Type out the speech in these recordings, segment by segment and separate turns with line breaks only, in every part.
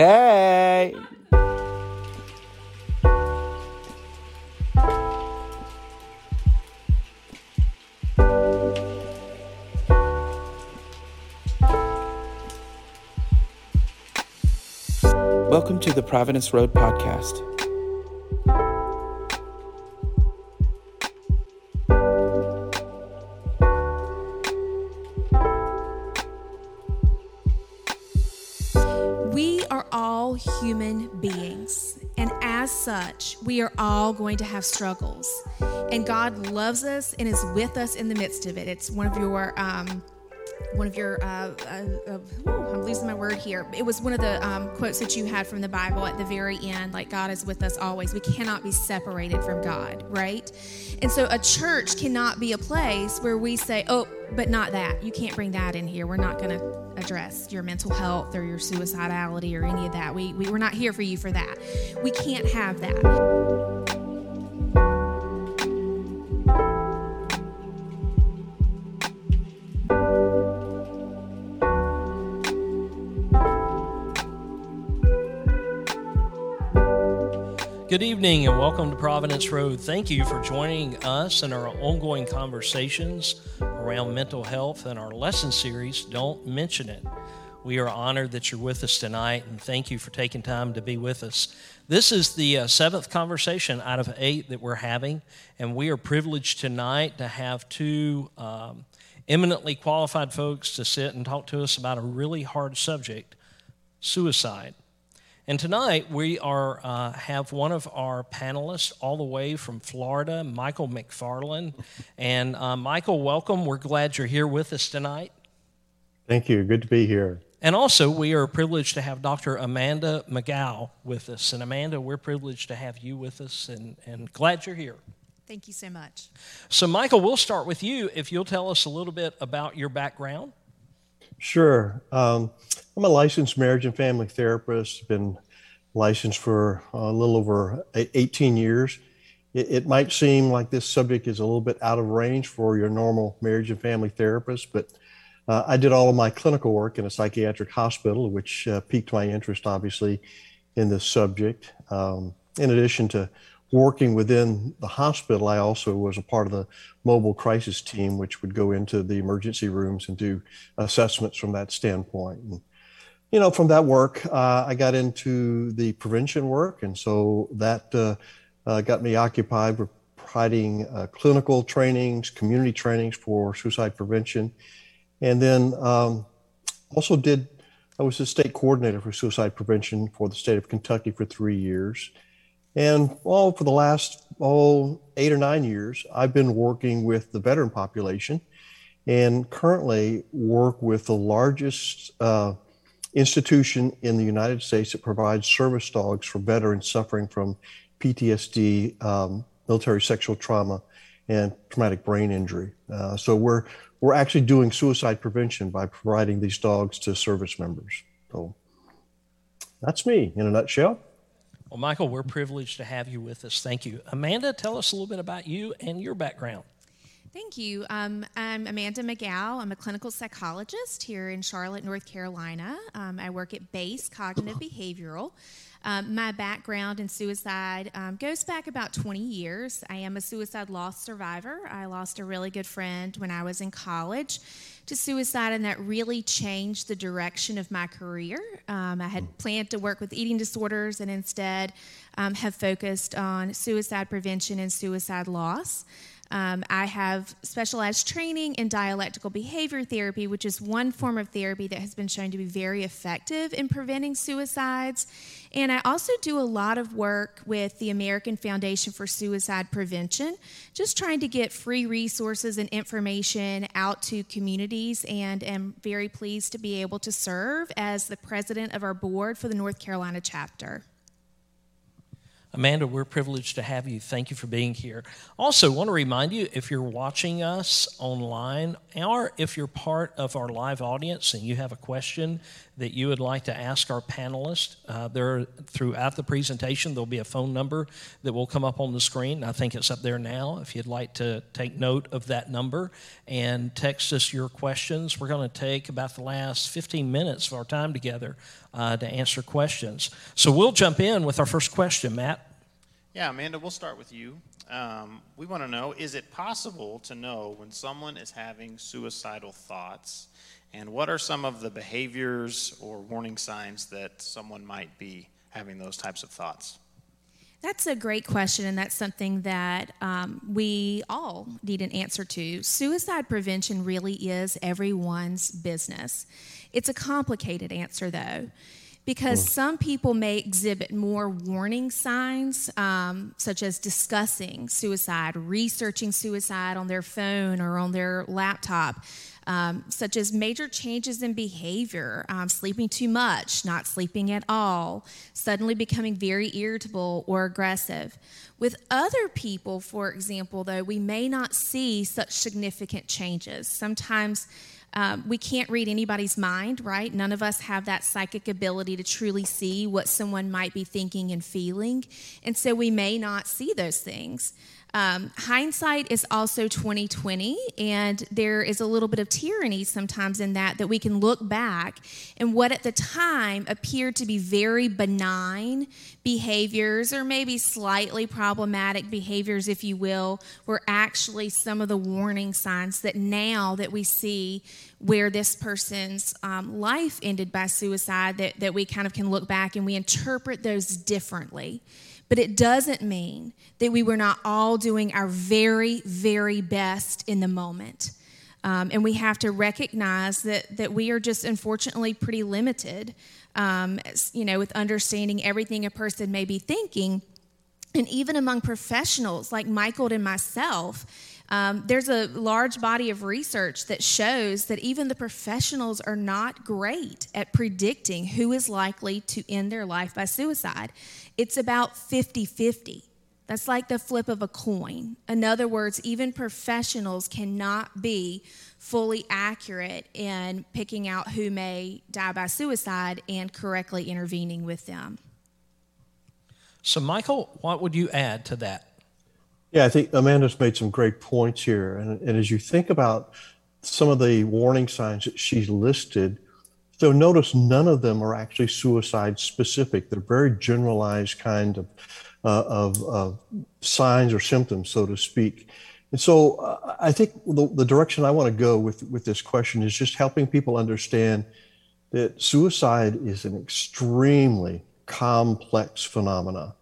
Hey. Welcome to the Providence Road Podcast.
We are all going to have struggles. And God loves us and is with us in the midst of it. It's one of your um, one of your uh, uh, uh, i'm losing my word here. It was one of the um, quotes that you had from the bible at the very end like god is with us always. We cannot be separated from god right? And so a church cannot be a place where we say oh but not that. You can't bring that in here. We're not going to address your mental health or your suicidality or any of that. We, we, we're not here for you for that. We can't have that.
Good evening and welcome to Providence Road. Thank you for joining us in our ongoing conversations around mental health and our lesson series, Don't Mention It. We are honored that you're with us tonight and thank you for taking time to be with us. This is the uh, seventh conversation out of eight that we're having, and we are privileged tonight to have two um, eminently qualified folks to sit and talk to us about a really hard subject suicide. And tonight we are uh, have one of our panelists all the way from Florida, Michael McFarland. And uh, Michael, welcome. We're glad you're here with us tonight.
Thank you. Good to be here.
And also, we are privileged to have Dr. Amanda McGow with us. And Amanda, we're privileged to have you with us and, and glad you're here.
Thank you so much.
So, Michael, we'll start with you. If you'll tell us a little bit about your background.
Sure. Um, I'm a licensed marriage and family therapist, been licensed for a little over 18 years. It, it, might seem like this subject is a little bit out of range for your normal marriage and family therapist, but uh, I did all of my clinical work in a psychiatric hospital, which uh, piqued my interest, obviously, in this subject. Um, in addition to working within the hospital, I also was a part of the mobile crisis team, which would go into the emergency rooms and do assessments from that standpoint. And, you know, from that work, uh, I got into the prevention work. And so that uh, uh, got me occupied with providing uh, clinical trainings, community trainings for suicide prevention. And then um, also did, I was the state coordinator for suicide prevention for the state of Kentucky for three years. And well, for the last oh, eight or nine years, I've been working with the veteran population and currently work with the largest uh, institution in the United States that provides service dogs for veterans suffering from PTSD, um, military sexual trauma, and traumatic brain injury. Uh, so we're we're actually doing suicide prevention by providing these dogs to service members. So that's me in a nutshell.
Well, Michael, we're privileged to have you with us. Thank you. Amanda, tell us a little bit about you and your background.
Thank you. Um, I'm Amanda McGow. I'm a clinical psychologist here in Charlotte, North Carolina. Um, I work at Base Cognitive Behavioral. Um, my background in suicide um, goes back about 20 years. I am a suicide loss survivor. I lost a really good friend when I was in college to suicide, and that really changed the direction of my career. Um, I had planned to work with eating disorders and instead um, have focused on suicide prevention and suicide loss. Um, I have specialized training in dialectical behavior therapy, which is one form of therapy that has been shown to be very effective in preventing suicides. And I also do a lot of work with the American Foundation for Suicide Prevention, just trying to get free resources and information out to communities, and am very pleased to be able to serve as the president of our board for the North Carolina chapter.
Amanda, we're privileged to have you. Thank you for being here. Also, want to remind you if you're watching us online or if you're part of our live audience and you have a question that you would like to ask our panelists, uh, there throughout the presentation there'll be a phone number that will come up on the screen. I think it's up there now. If you'd like to take note of that number and text us your questions, we're going to take about the last 15 minutes of our time together uh, to answer questions. So we'll jump in with our first question, Matt.
Yeah, Amanda, we'll start with you. Um, we want to know is it possible to know when someone is having suicidal thoughts? And what are some of the behaviors or warning signs that someone might be having those types of thoughts?
That's a great question, and that's something that um, we all need an answer to. Suicide prevention really is everyone's business. It's a complicated answer, though, because some people may exhibit more warning signs, um, such as discussing suicide, researching suicide on their phone or on their laptop. Um, such as major changes in behavior, um, sleeping too much, not sleeping at all, suddenly becoming very irritable or aggressive. With other people, for example, though, we may not see such significant changes. Sometimes um, we can't read anybody's mind, right? None of us have that psychic ability to truly see what someone might be thinking and feeling. And so we may not see those things. Um, hindsight is also 2020, and there is a little bit of tyranny sometimes in that that we can look back and what at the time appeared to be very benign behaviors or maybe slightly problematic behaviors, if you will, were actually some of the warning signs that now that we see where this person's um, life ended by suicide, that, that we kind of can look back and we interpret those differently. But it doesn't mean that we were not all doing our very, very best in the moment. Um, and we have to recognize that, that we are just unfortunately pretty limited, um, you know, with understanding everything a person may be thinking. And even among professionals like Michael and myself, um, there's a large body of research that shows that even the professionals are not great at predicting who is likely to end their life by suicide. It's about 50 50. That's like the flip of a coin. In other words, even professionals cannot be fully accurate in picking out who may die by suicide and correctly intervening with them.
So, Michael, what would you add to that?
Yeah, I think Amanda's made some great points here. And, and as you think about some of the warning signs that she's listed, so notice none of them are actually suicide specific. They're very generalized kind of, uh, of, of, signs or symptoms, so to speak. And so uh, I think the, the direction I want to go with, with this question is just helping people understand that suicide is an extremely complex phenomenon.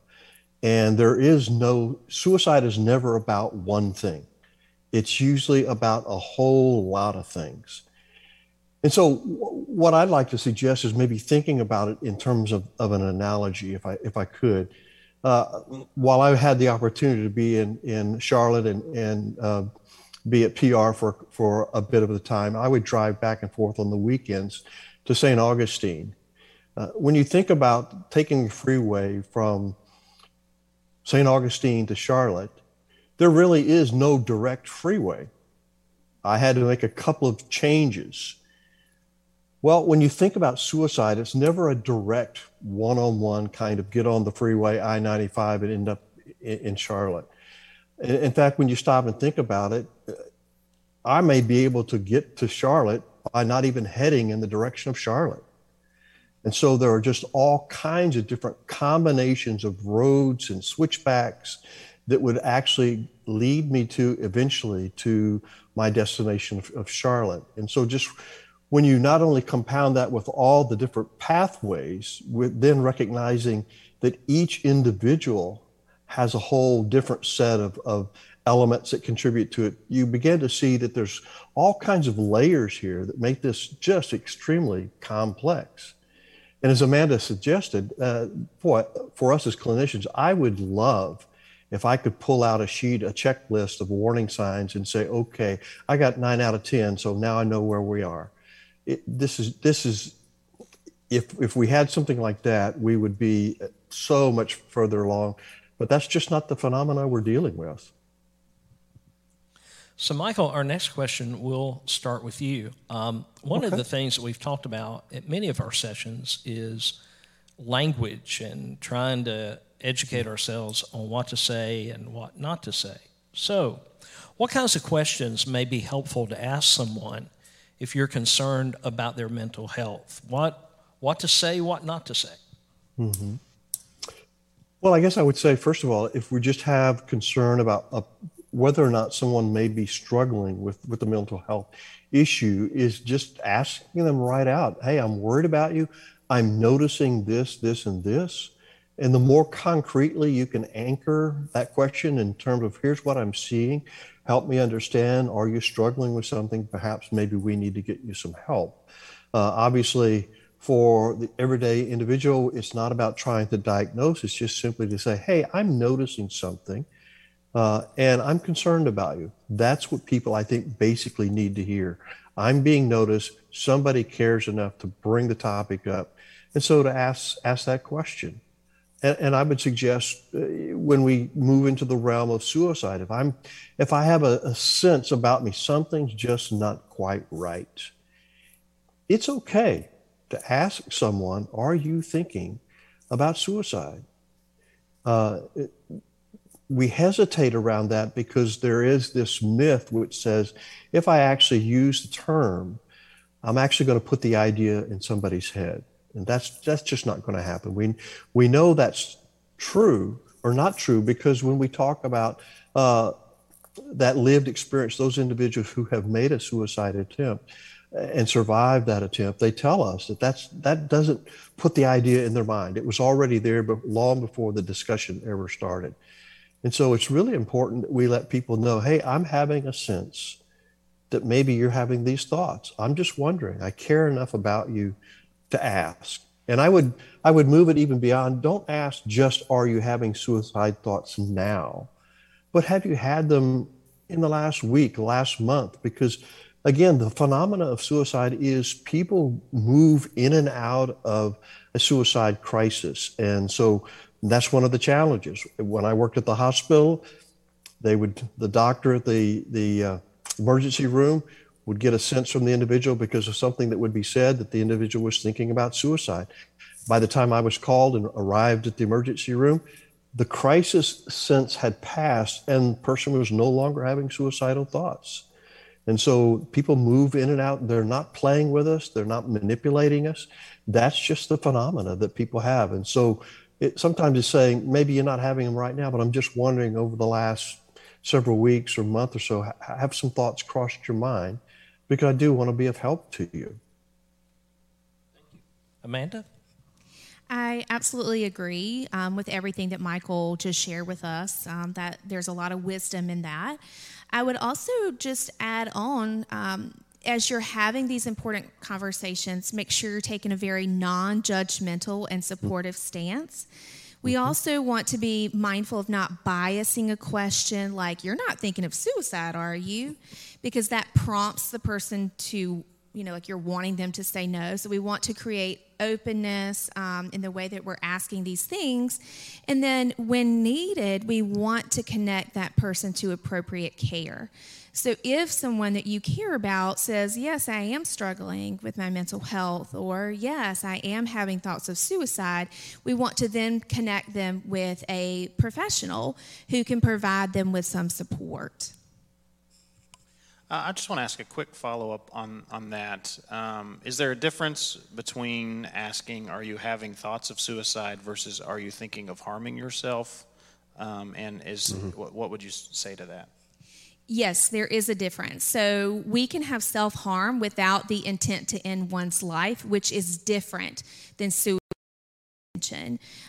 And there is no, suicide is never about one thing. It's usually about a whole lot of things. And so, what I'd like to suggest is maybe thinking about it in terms of, of an analogy, if I, if I could. Uh, while I had the opportunity to be in, in Charlotte and, and uh, be at PR for, for a bit of the time, I would drive back and forth on the weekends to St. Augustine. Uh, when you think about taking the freeway from St. Augustine to Charlotte, there really is no direct freeway. I had to make a couple of changes. Well, when you think about suicide, it's never a direct one on one kind of get on the freeway I 95 and end up in Charlotte. In fact, when you stop and think about it, I may be able to get to Charlotte by not even heading in the direction of Charlotte. And so there are just all kinds of different combinations of roads and switchbacks that would actually lead me to eventually to my destination of, of Charlotte. And so just when you not only compound that with all the different pathways, with then recognizing that each individual has a whole different set of, of elements that contribute to it, you begin to see that there's all kinds of layers here that make this just extremely complex. And as Amanda suggested, uh, for, for us as clinicians, I would love if I could pull out a sheet, a checklist of warning signs and say, okay, I got nine out of 10, so now I know where we are. It, this is, this is, if, if we had something like that, we would be so much further along, but that's just not the phenomena we're dealing with.
So, Michael, our next question will start with you. Um, one okay. of the things that we've talked about at many of our sessions is language and trying to educate ourselves on what to say and what not to say. So, what kinds of questions may be helpful to ask someone if you're concerned about their mental health? What, what to say, what not to say?
Mm-hmm. Well, I guess I would say, first of all, if we just have concern about uh, whether or not someone may be struggling with, with the mental health issue, is just asking them right out, hey, I'm worried about you. I'm noticing this, this, and this. And the more concretely you can anchor that question in terms of here's what I'm seeing, help me understand. Are you struggling with something? Perhaps maybe we need to get you some help. Uh, obviously, for the everyday individual, it's not about trying to diagnose, it's just simply to say, hey, I'm noticing something. Uh, and I'm concerned about you. That's what people, I think, basically need to hear. I'm being noticed. Somebody cares enough to bring the topic up. And so to ask, ask that question. And, and I would suggest uh, when we move into the realm of suicide, if I'm, if I have a, a sense about me, something's just not quite right. It's okay to ask someone, "Are you thinking about suicide?" Uh, we hesitate around that because there is this myth which says if I actually use the term, I'm actually going to put the idea in somebody's head. And that's that's just not going to happen. We we know that's true or not true because when we talk about uh, that lived experience, those individuals who have made a suicide attempt and survived that attempt, they tell us that that's that doesn't put the idea in their mind. It was already there, but long before the discussion ever started. And so it's really important that we let people know, hey, I'm having a sense that maybe you're having these thoughts. I'm just wondering. I care enough about you to ask. And I would I would move it even beyond don't ask just are you having suicide thoughts now, but have you had them in the last week, last month? Because again, the phenomena of suicide is people move in and out of a suicide crisis. And so that's one of the challenges. When I worked at the hospital, they would the doctor at the the uh, emergency room would get a sense from the individual because of something that would be said that the individual was thinking about suicide. By the time I was called and arrived at the emergency room, the crisis sense had passed and the person was no longer having suicidal thoughts. And so people move in and out. They're not playing with us. They're not manipulating us. That's just the phenomena that people have. And so it, sometimes it's saying, maybe you're not having them right now, but I'm just wondering over the last several weeks or month or so, have some thoughts crossed your mind because I do want to be of help to you.
Thank you. Amanda?
I absolutely agree um, with everything that Michael just shared with us, um, that there's a lot of wisdom in that. I would also just add on um, as you're having these important conversations, make sure you're taking a very non judgmental and supportive stance. We mm-hmm. also want to be mindful of not biasing a question like, You're not thinking of suicide, are you? Because that prompts the person to, you know, like you're wanting them to say no. So we want to create openness um, in the way that we're asking these things. And then when needed, we want to connect that person to appropriate care. So if someone that you care about says, Yes, I am struggling with my mental health, or Yes, I am having thoughts of suicide, we want to then connect them with a professional who can provide them with some support.
Uh, I just want to ask a quick follow up on, on that. Um, is there a difference between asking, Are you having thoughts of suicide versus Are you thinking of harming yourself? Um, and is mm-hmm. what, what would you say to that?
Yes, there is a difference. So we can have self harm without the intent to end one's life, which is different than suicide.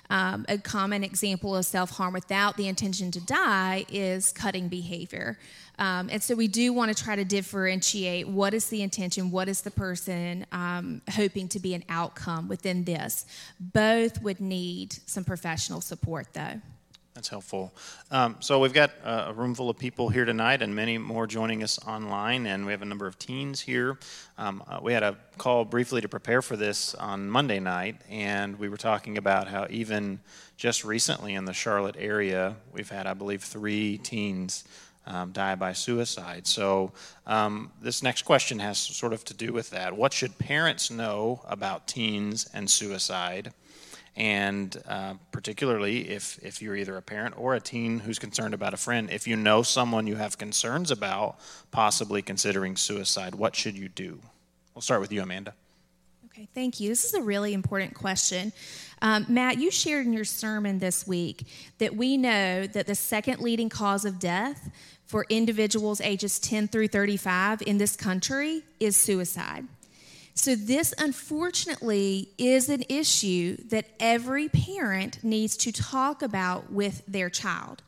Um, a common example of self harm without the intention to die is cutting behavior. Um, and so we do want to try to differentiate what is the intention, what is the person um, hoping to be an outcome within this. Both would need some professional support, though.
That's helpful. Um, so we've got a room full of people here tonight, and many more joining us online. And we have a number of teens here. Um, uh, we had a call briefly to prepare for this on Monday night, and we were talking about how even just recently in the Charlotte area, we've had, I believe, three teens um, die by suicide. So um, this next question has sort of to do with that. What should parents know about teens and suicide? And uh, particularly if, if you're either a parent or a teen who's concerned about a friend, if you know someone you have concerns about possibly considering suicide, what should you do? We'll start with you, Amanda.
Okay, thank you. This is a really important question. Um, Matt, you shared in your sermon this week that we know that the second leading cause of death for individuals ages 10 through 35 in this country is suicide. So, this unfortunately is an issue that every parent needs to talk about with their child.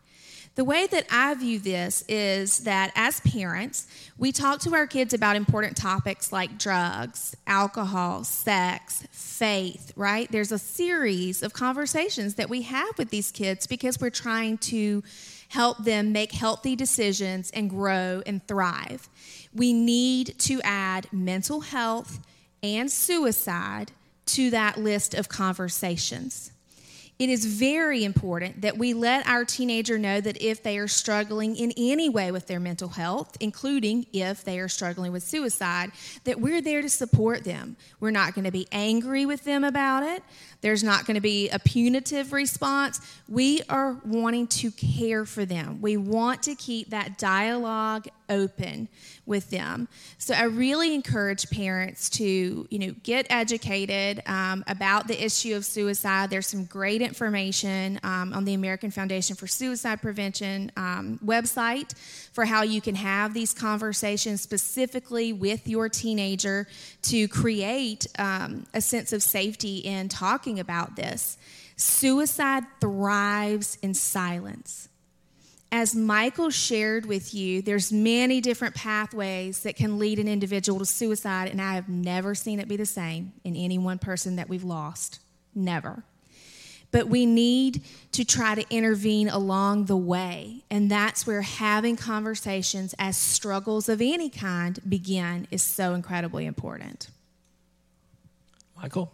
The way that I view this is that as parents, we talk to our kids about important topics like drugs, alcohol, sex, faith, right? There's a series of conversations that we have with these kids because we're trying to help them make healthy decisions and grow and thrive. We need to add mental health and suicide to that list of conversations. It is very important that we let our teenager know that if they are struggling in any way with their mental health, including if they are struggling with suicide, that we're there to support them. We're not going to be angry with them about it. There's not going to be a punitive response. We are wanting to care for them. We want to keep that dialogue open with them. So I really encourage parents to, you know, get educated um, about the issue of suicide. There's some great information um, on the American Foundation for Suicide Prevention um, website for how you can have these conversations specifically with your teenager to create um, a sense of safety in talking about this. Suicide thrives in silence. As Michael shared with you, there's many different pathways that can lead an individual to suicide, and I have never seen it be the same in any one person that we've lost. Never. But we need to try to intervene along the way. And that's where having conversations as struggles of any kind begin is so incredibly important.
Michael?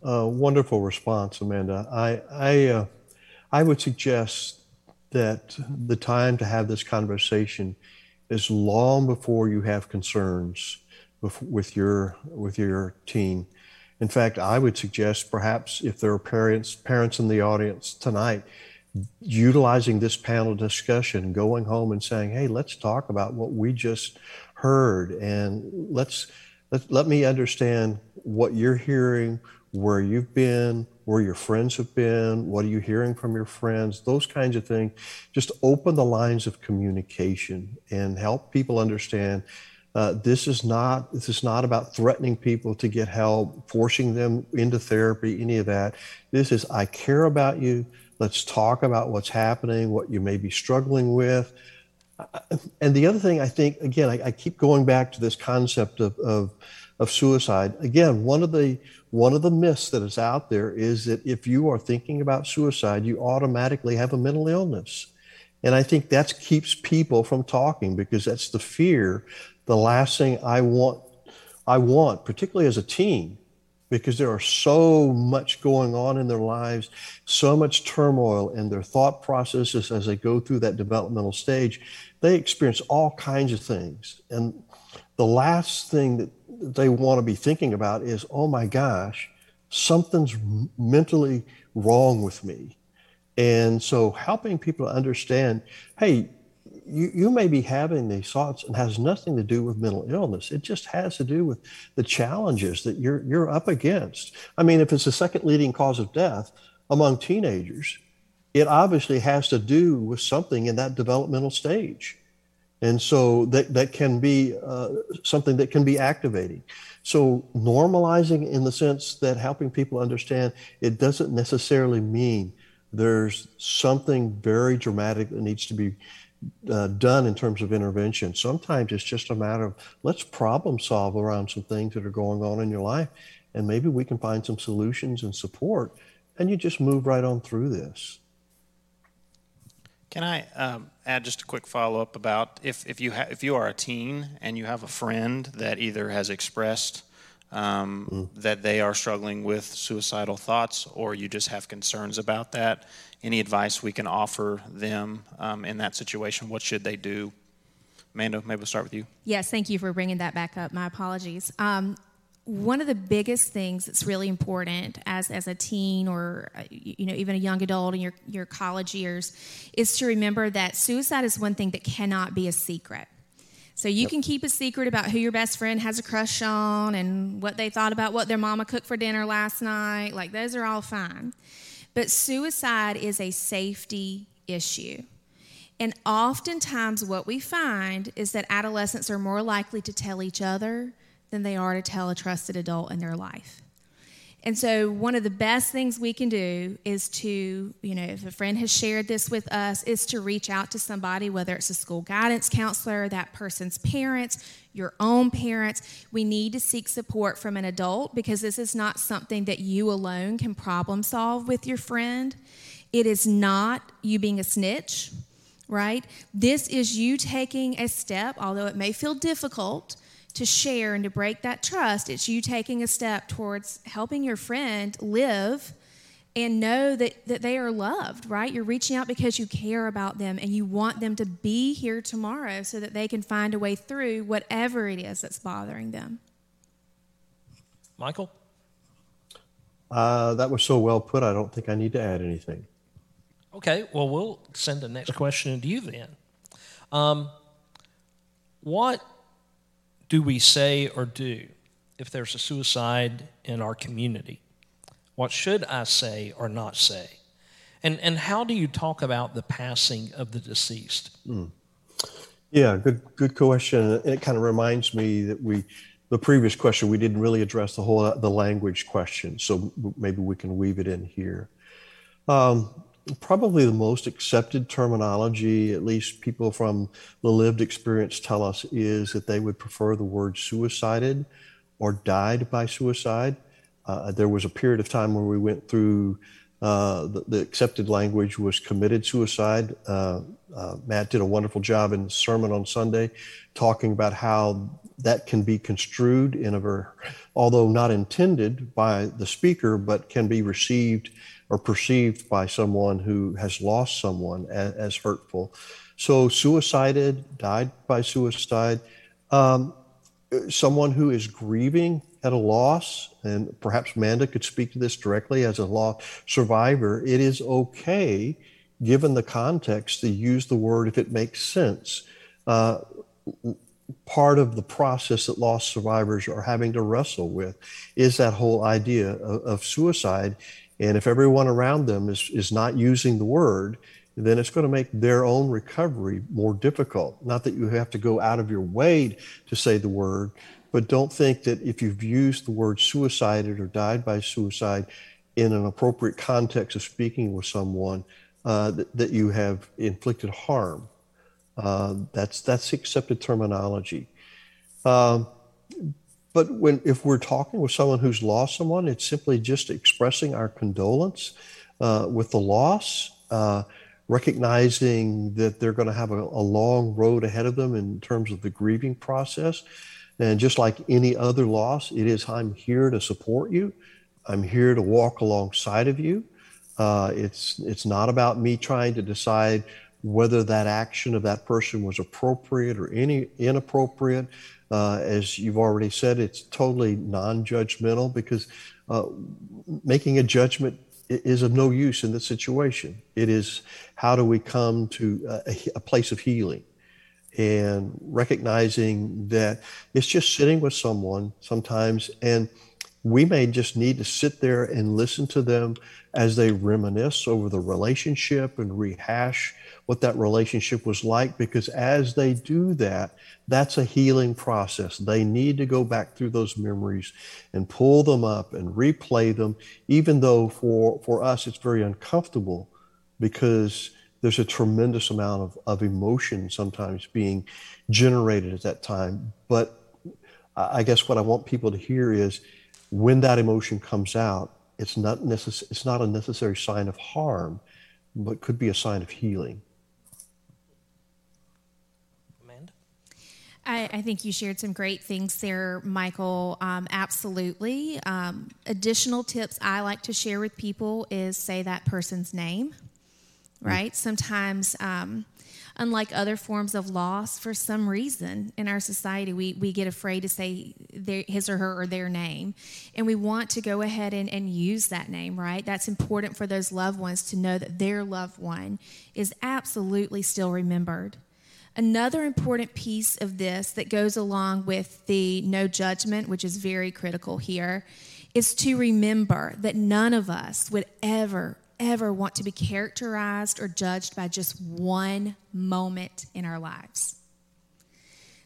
Uh, wonderful response, Amanda. I, I, uh, I would suggest that the time to have this conversation is long before you have concerns with, your with your teen. In fact, I would suggest perhaps if there are parents parents in the audience tonight, utilizing this panel discussion, going home and saying, "Hey, let's talk about what we just heard, and let's let, let me understand what you're hearing, where you've been, where your friends have been, what are you hearing from your friends, those kinds of things. Just open the lines of communication and help people understand uh, this is not this is not about threatening people to get help, forcing them into therapy, any of that. This is I care about you. Let's talk about what's happening, what you may be struggling with. And the other thing I think, again, I, I keep going back to this concept of, of, of suicide. Again, one of the one of the myths that is out there is that if you are thinking about suicide, you automatically have a mental illness. And I think that keeps people from talking because that's the fear. The last thing I want, I want, particularly as a teen, because there are so much going on in their lives, so much turmoil in their thought processes as they go through that developmental stage. They experience all kinds of things. And the last thing that they want to be thinking about is, oh my gosh, something's mentally wrong with me. And so helping people understand, hey, you, you may be having these thoughts and has nothing to do with mental illness. It just has to do with the challenges that you're you're up against. I mean, if it's the second leading cause of death among teenagers, it obviously has to do with something in that developmental stage. And so that, that can be uh, something that can be activating. So normalizing in the sense that helping people understand it doesn't necessarily mean there's something very dramatic that needs to be uh, done in terms of intervention. Sometimes it's just a matter of let's problem solve around some things that are going on in your life, and maybe we can find some solutions and support, and you just move right on through this.
Can I um, add just a quick follow up about if, if you ha- if you are a teen and you have a friend that either has expressed um, mm. that they are struggling with suicidal thoughts or you just have concerns about that, any advice we can offer them um, in that situation? What should they do? Amanda, maybe we'll start with you.
Yes, thank you for bringing that back up. My apologies. Um, one of the biggest things that's really important as, as a teen or uh, you know even a young adult in your, your college years is to remember that suicide is one thing that cannot be a secret. So you yep. can keep a secret about who your best friend has a crush on and what they thought about what their mama cooked for dinner last night. Like those are all fine. But suicide is a safety issue. And oftentimes what we find is that adolescents are more likely to tell each other than they are to tell a trusted adult in their life. And so, one of the best things we can do is to, you know, if a friend has shared this with us, is to reach out to somebody, whether it's a school guidance counselor, that person's parents, your own parents. We need to seek support from an adult because this is not something that you alone can problem solve with your friend. It is not you being a snitch, right? This is you taking a step, although it may feel difficult to share and to break that trust. It's you taking a step towards helping your friend live and know that, that they are loved, right? You're reaching out because you care about them and you want them to be here tomorrow so that they can find a way through whatever it is that's bothering them.
Michael?
Uh, that was so well put, I don't think I need to add anything.
Okay, well, we'll send the next question to you then. Um, what do we say or do if there's a suicide in our community? What should I say or not say? And, and how do you talk about the passing of the deceased? Mm.
Yeah, good good question. It kind of reminds me that we, the previous question, we didn't really address the whole the language question. So maybe we can weave it in here. Um, probably the most accepted terminology, at least people from the lived experience tell us, is that they would prefer the word suicided or died by suicide. Uh, there was a period of time where we went through uh, the, the, accepted language was committed suicide. Uh, uh Matt did a wonderful job in the sermon on Sunday talking about how that can be construed in a very, although not intended by the speaker, but can be received or perceived by someone who has lost someone as, as hurtful. So, suicided, died by suicide, um, someone who is grieving at a loss, and perhaps Amanda could speak to this directly as a loss survivor, it is okay, given the context, to use the word if it makes sense. Uh, part of the process that loss survivors are having to wrestle with is that whole idea of, of suicide and if everyone around them is, is not using the word, then it's going to make their own recovery more difficult. Not that you have to go out of your way to say the word, but don't think that if you've used the word suicided or died by suicide in an appropriate context of speaking with someone, uh, that, that, you have inflicted harm. Uh, that's that's accepted terminology. Um, but when if we're talking with someone who's lost someone, it's simply just expressing our condolence uh, with the loss, uh, recognizing that they're going to have a, a, long road ahead of them in terms of the grieving process. And just like any other loss, it is I'm here to support you. I'm here to walk alongside of you. Uh, it's it's not about me trying to decide whether that action of that person was appropriate or any inappropriate. Uh, as you've already said, it's totally non judgmental because uh, making a judgment is of no use in this situation. It is how do we come to a, a place of healing and recognizing that it's just sitting with someone sometimes and we may just need to sit there and listen to them as they reminisce over the relationship and rehash what that relationship was like because as they do that, that's a healing process. They need to go back through those memories and pull them up and replay them, even though for, for us it's very uncomfortable because there's a tremendous amount of, of emotion sometimes being generated at that time. But I guess what I want people to hear is when that emotion comes out, it's not necess- it's not a necessary sign of harm, but could be a sign of healing.
I, I, think you shared some great things there, Michael. Um, absolutely. Um, additional tips I like to share with people is say that person's name right? Sometimes, um, unlike other forms of loss, for some reason in our society, we, we get afraid to say their, his or her or their name. And we want to go ahead and, and use that name, right? That's important for those loved ones to know that their loved one is absolutely still remembered. Another important piece of this that goes along with the no judgment, which is very critical here, is to remember that none of us would ever, ever want to be characterized or judged by just one moment in our lives.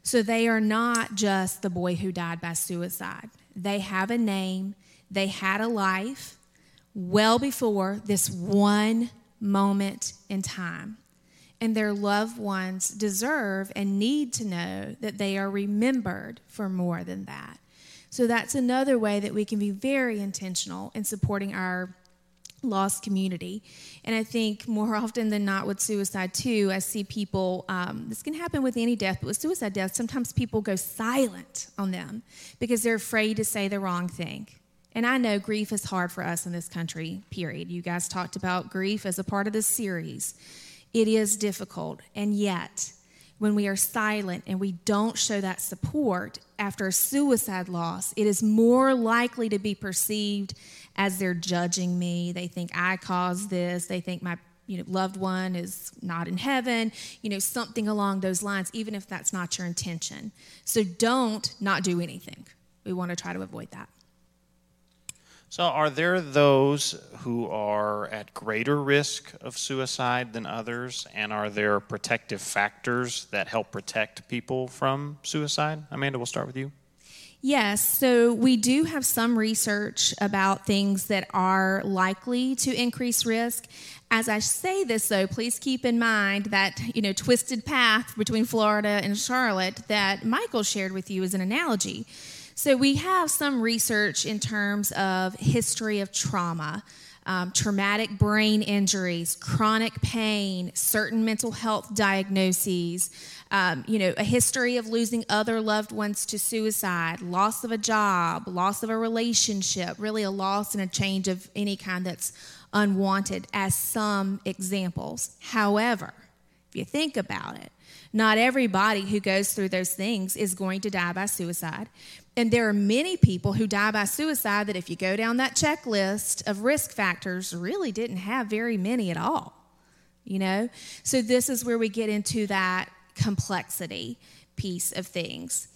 So they are not just the boy who died by suicide, they have a name, they had a life well before this one moment in time and their loved ones deserve and need to know that they are remembered for more than that. So that's another way that we can be very intentional in supporting our lost community. And I think more often than not with suicide, too, I see people, um, this can happen with any death, but with suicide death, sometimes people go silent on them because they're afraid to say the wrong thing. And I know grief is hard for us in this country, period. You guys talked about grief as a part of this series. It is difficult. And yet, when we are silent and we don't show that support after a suicide loss, it is more likely to be perceived as they're judging me. They think I caused this. They think my you know, loved one is not in heaven, you know, something along those lines, even if that's not your intention. So don't not do anything. We want to try to avoid that.
So, are there those who are at greater risk of suicide than others? And are there protective factors that help protect people from suicide? Amanda, we'll start with you.
Yes, so we do have some research about things that are likely to increase risk. As I say this, though, please keep in mind that, you know, twisted path between Florida and Charlotte that Michael shared with you as an analogy. So we have some research in terms of history of trauma. Um, traumatic brain injuries, chronic pain, certain mental health diagnoses, um, you know, a history of losing other loved ones to suicide, loss of a job, loss of a relationship, really a loss and a change of any kind that's unwanted, as some examples. However, if you think about it, not everybody who goes through those things is going to die by suicide. And there are many people who die by suicide that, if you go down that checklist of risk factors, really didn't have very many at all. You know? So, this is where we get into that complexity piece of things.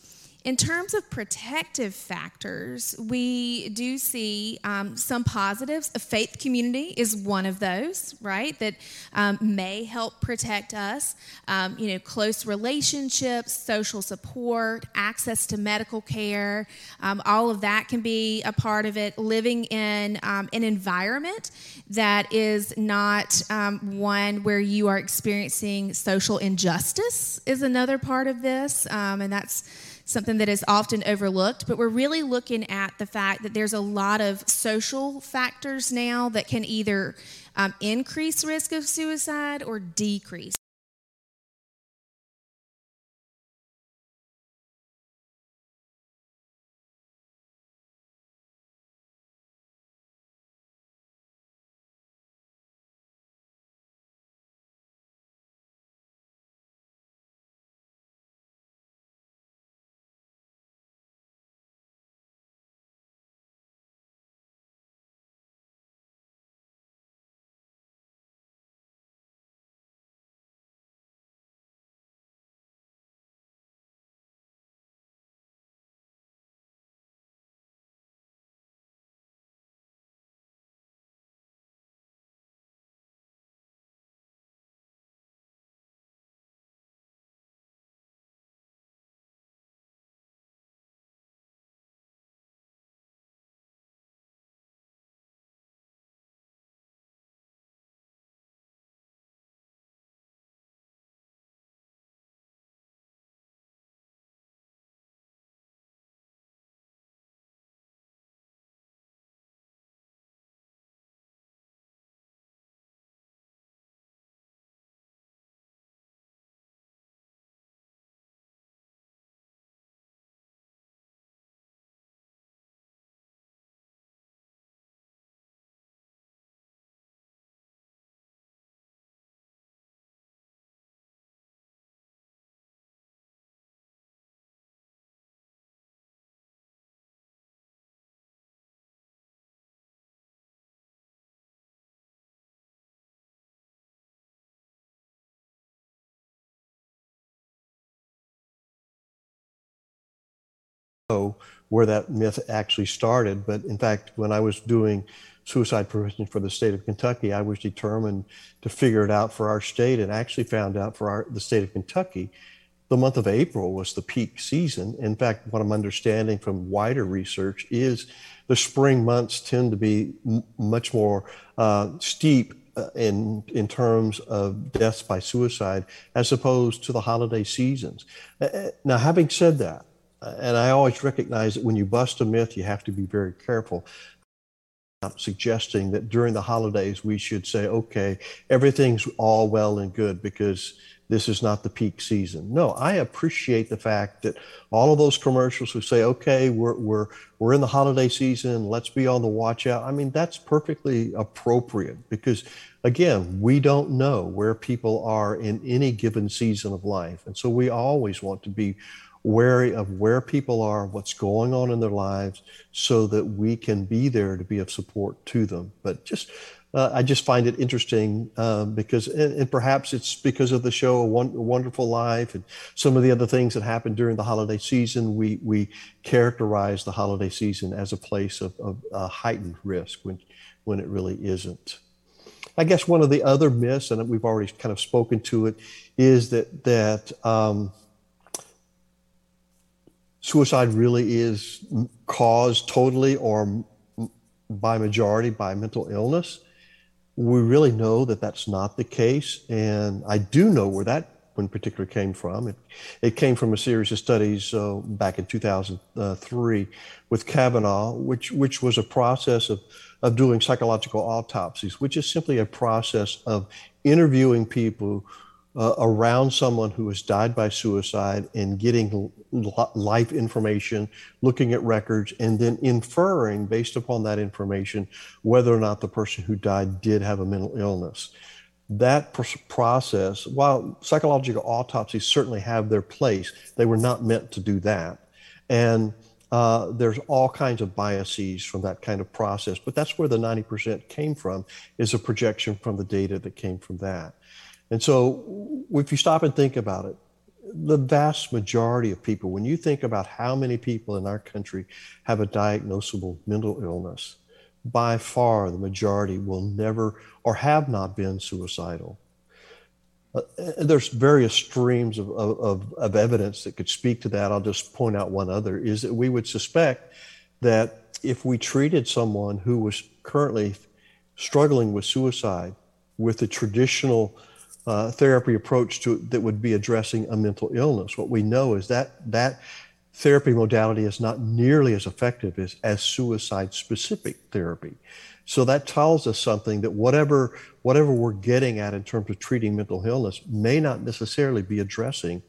In terms of protective factors, we do see um, some positives. A faith community is one of those, right? That um, may help protect us. Um, you know, close relationships, social support, access to medical care, um, all of that can be a part of it. Living in um, an environment that is not um, one where you are experiencing social injustice is another part of this, and that's something that is often overlooked, but we're really looking at the fact that there's a lot of social factors now that can either um, increase risk of suicide or decrease.
Know where that myth actually started. But in fact, when I was doing suicide prevention for the state of Kentucky, I was determined to figure it out for our state and actually found out for our, the state of Kentucky, the month of April was the peak season. In fact, what I'm understanding from wider research is the spring months tend to be m- much more uh, steep uh, in in terms of deaths by suicide as opposed to the holiday seasons. Uh, uh now, having said that, Uh, and I always recognize that when you bust a myth, you have to be very careful. I'm suggesting that during the holidays we should say, okay, everything's all well and good because this is not the peak season. No, I appreciate the fact that all of those commercials who say, okay, we're, we're, we're in the holiday season, let's be on the watch out. I mean, that's perfectly appropriate because, again, we don't know where people are in any given season of life. And so we always want to be wary of where people are, what's going on in their lives, so that we can be there to be of support to them. But just, uh, I just find it interesting um, because, and, and, perhaps it's because of the show a, Wonderful Life and some of the other things that happen during the holiday season. We we characterize the holiday season as a place of, of uh, heightened risk when when it really isn't. I guess one of the other myths, and we've already kind of spoken to it, is that that um, suicide really is caused totally or by majority by mental illness. We really know that that's not the case. And I do know where that one particular came from. It, it came from a series of studies uh, back in 2003 with Cavanagh, which, which was a process of, of doing psychological autopsies, which is simply a process of interviewing people uh, around someone who has died by suicide and getting life information, looking at records, and then inferring based upon that information whether or not the person who died did have a mental illness. That pr- process, while psychological autopsies certainly have their place, they were not meant to do that. And uh, there's all kinds of biases from that kind of process, but that's where the 90% came from, is a projection from the data that came from that. And so, if you stop and think about it, the vast majority of people, when you think about how many people in our country have a diagnosable mental illness, by far the majority will never or have not been suicidal. Uh, there's various streams of, of, of, evidence that could speak to that. I'll just point out one other is that we would suspect that if we treated someone who was currently struggling with suicide with the traditional uh, therapy approach to that would be addressing a mental illness. What we know is that that therapy modality is not nearly as effective as, as suicide specific therapy. So that tells us something that whatever whatever we're getting at in terms of treating mental illness may not necessarily be addressing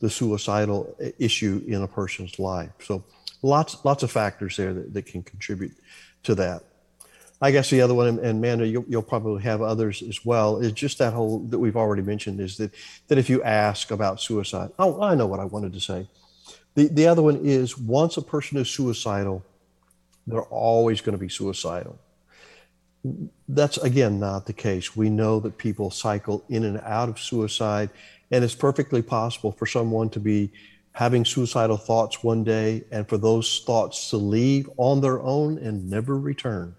the suicidal issue in a person's life. So lots lots of factors there that, that can contribute to that. I guess the other one, and Amanda, you'll, you'll, probably have others as well, is just that whole that we've already mentioned is that that if you ask about suicide, oh, I know what I wanted to say. The the other one is once a person is suicidal, they're always going to be suicidal. That's again not the case. We know that people cycle in and out of suicide, and it's perfectly possible for someone to be having suicidal thoughts one day and for those thoughts to leave on their own and never return.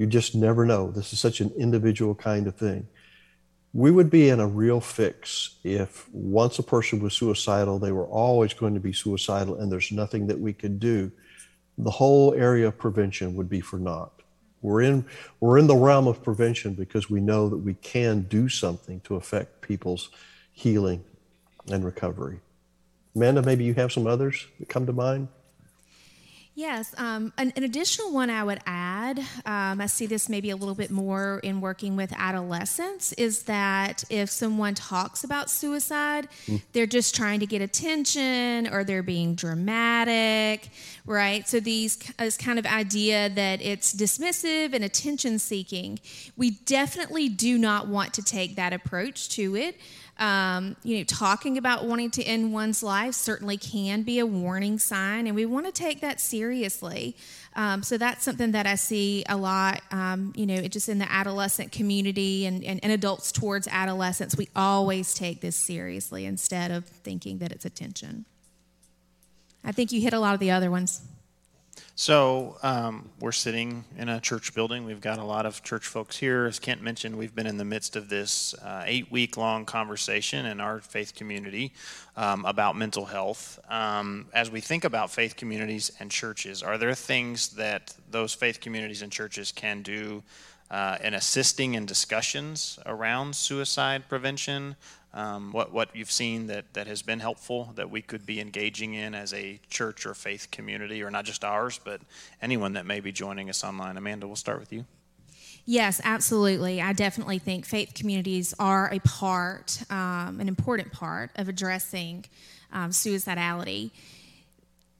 You just never know. This is such an individual kind of thing. We would be in a real fix if once a person was suicidal, they were always going to be suicidal and there's nothing that we could do. The whole area of prevention would be for naught. We're in, we're in the realm of prevention because we know that we can do something to affect people's healing and recovery. Amanda, maybe you have some others that come to mind?
Yes, um, an, an, additional one I would add, um, I see this maybe a little bit more in working with adolescents, is that if someone talks about suicide, mm. they're just trying to get attention or they're being dramatic, right? So these this kind of idea that it's dismissive and attention seeking, we definitely do not want to take that approach to it. Um, you know, talking about wanting to end one's life certainly can be a warning sign, and we want to take that seriously. Um, so that's something that I see a lot, um, you know, just in the adolescent community and, and, and, adults towards adolescents. We always take this seriously instead of thinking that it's attention. I think you hit a lot of the other ones.
So um, we're sitting in a church building. We've got a lot of church folks here. As Kent mentioned, we've been in the midst of this uh, eight week long conversation in our faith community um, about mental health. Um, as we think about faith communities and churches, are there things that those faith communities and churches can do uh, in assisting in discussions around suicide prevention? Um, what, what you've seen that, that has been helpful that we could be engaging in as a church or faith community, or not just ours, but anyone that may be joining us online. Amanda, we'll start with you.
Yes, absolutely. I definitely think faith communities are a part, um, an important part of addressing um, suicidality.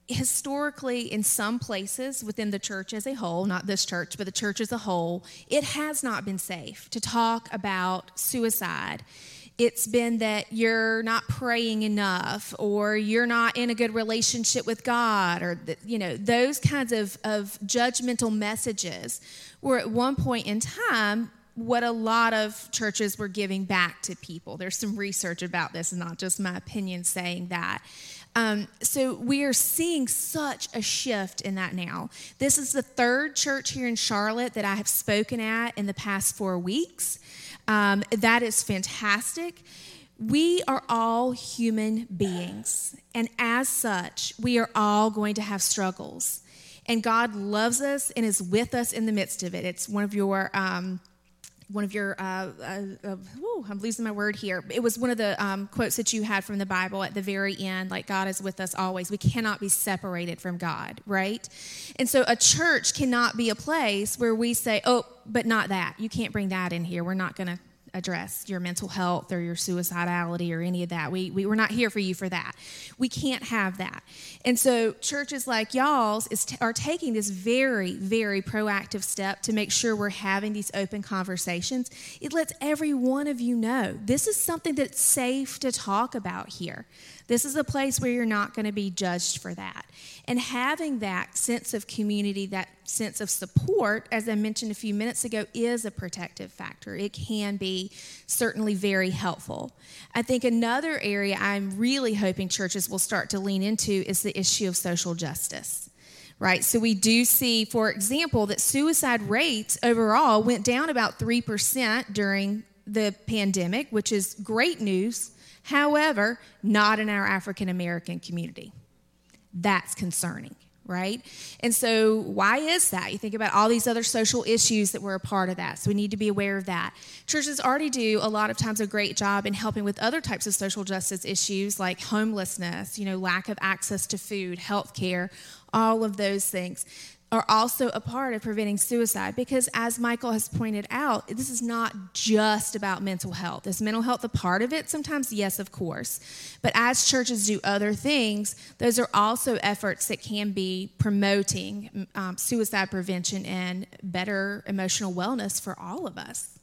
Historically, in some places within the church as a whole, not this church, but the church as a whole, it has not been safe to talk about suicide it's been that you're not praying enough or you're not in a good relationship with God or you know those kinds of, of judgmental messages were at one point in time what a lot of churches were giving back to people. There's some research about this, not just my opinion saying that. Um, so we are seeing such a shift in that now. This is the third church here in Charlotte that I have spoken at in the past four weeks. Um, that is fantastic. We are all human beings, and as such, we are all going to have struggles. And God loves us and is with us in the midst of it. It's one of your um, one of your, uh, uh, uh, I'm losing my word here. It was one of the um, quotes that you had from the Bible at the very end, like God is with us always. We cannot be separated from God, right? And so a church cannot be a place where we say, oh, but not that. You can't bring that in here. We're not going to address your mental health or your suicidality or any of that. We, we, we're not here for you for that. We can't have that. And so churches like y'all's is t- are taking this very, very proactive step to make sure we're having these open conversations. It lets every one of you know this is something that's safe to talk about here. This is a place where you're not going to be judged for that. And having that sense of community, that sense of support, as I mentioned a few minutes ago, is a protective factor. It can be certainly very helpful. I think another area I'm really hoping churches will start to lean into is the issue of social justice right? So we do see, for example, that suicide rates overall went down about 3% during the pandemic, which is great news. However, not in our African American community. That's concerning, right? And so, why is that? You think about all these other social issues that were a part of that. So, we need to be aware of that. Churches already do a lot of times a great job in helping with other types of social justice issues like homelessness, you know, lack of access to food, health care, all of those things are also a part of preventing suicide because, as Michael has pointed out, this is not just about mental health. Is mental health a part of it? Sometimes, yes, of course. But as churches do other things, those are also efforts that can be promoting um, suicide prevention and better emotional wellness for all of us.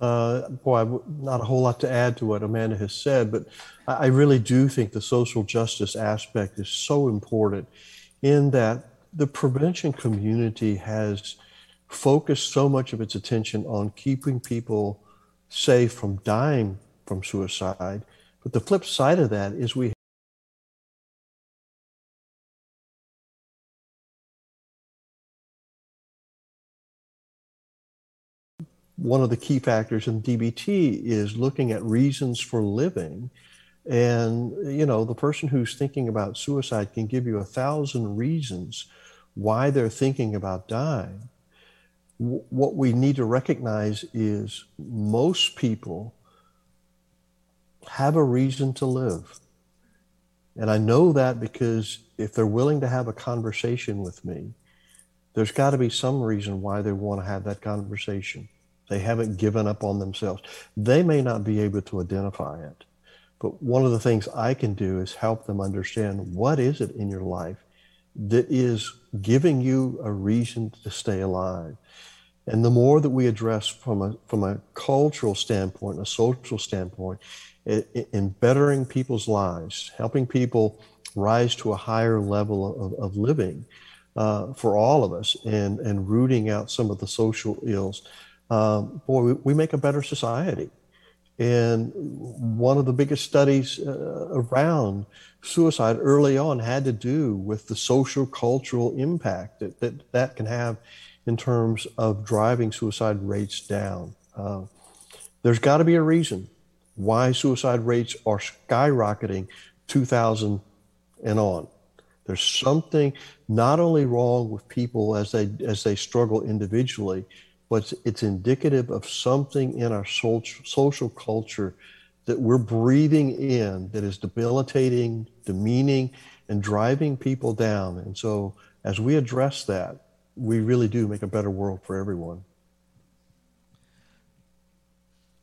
Uh, boy, not a whole lot to add to what Amanda has said, but I really do think the social justice aspect is so important in that the prevention community has focused so much of its attention on keeping people safe from dying from suicide. But the flip side of that is we one of the key factors in DBT is looking at reasons for living. And, you know, the person who's thinking about suicide can give you a thousand reasons why they're thinking about dying. what we need to recognize is most people have a reason to live. And I know that because if they're willing to have a conversation with me, there's got to be some reason why they want to have that conversation. They haven't given up on themselves. They may not be able to identify it, but one of the things I can do is help them understand what is it in your life that is giving you a reason to stay alive. And the more that we address from a, from a cultural standpoint, a social standpoint, in bettering people's lives, helping people rise to a higher level of, of living uh, for all of us, and, and rooting out some of the social ills, um, boy, we, we, make a better society. And one of the biggest studies uh, around suicide early on had to do with the social cultural impact that that, that can have in terms of driving suicide rates down. Uh, there's got to be a reason why suicide rates are skyrocketing 2000 and on. There's something not only wrong with people as they as they struggle individually, but it's, indicative of something in our social, social culture that we're breathing in that is debilitating, demeaning, and driving people down. And so, as we address that, we really do make a better world for everyone.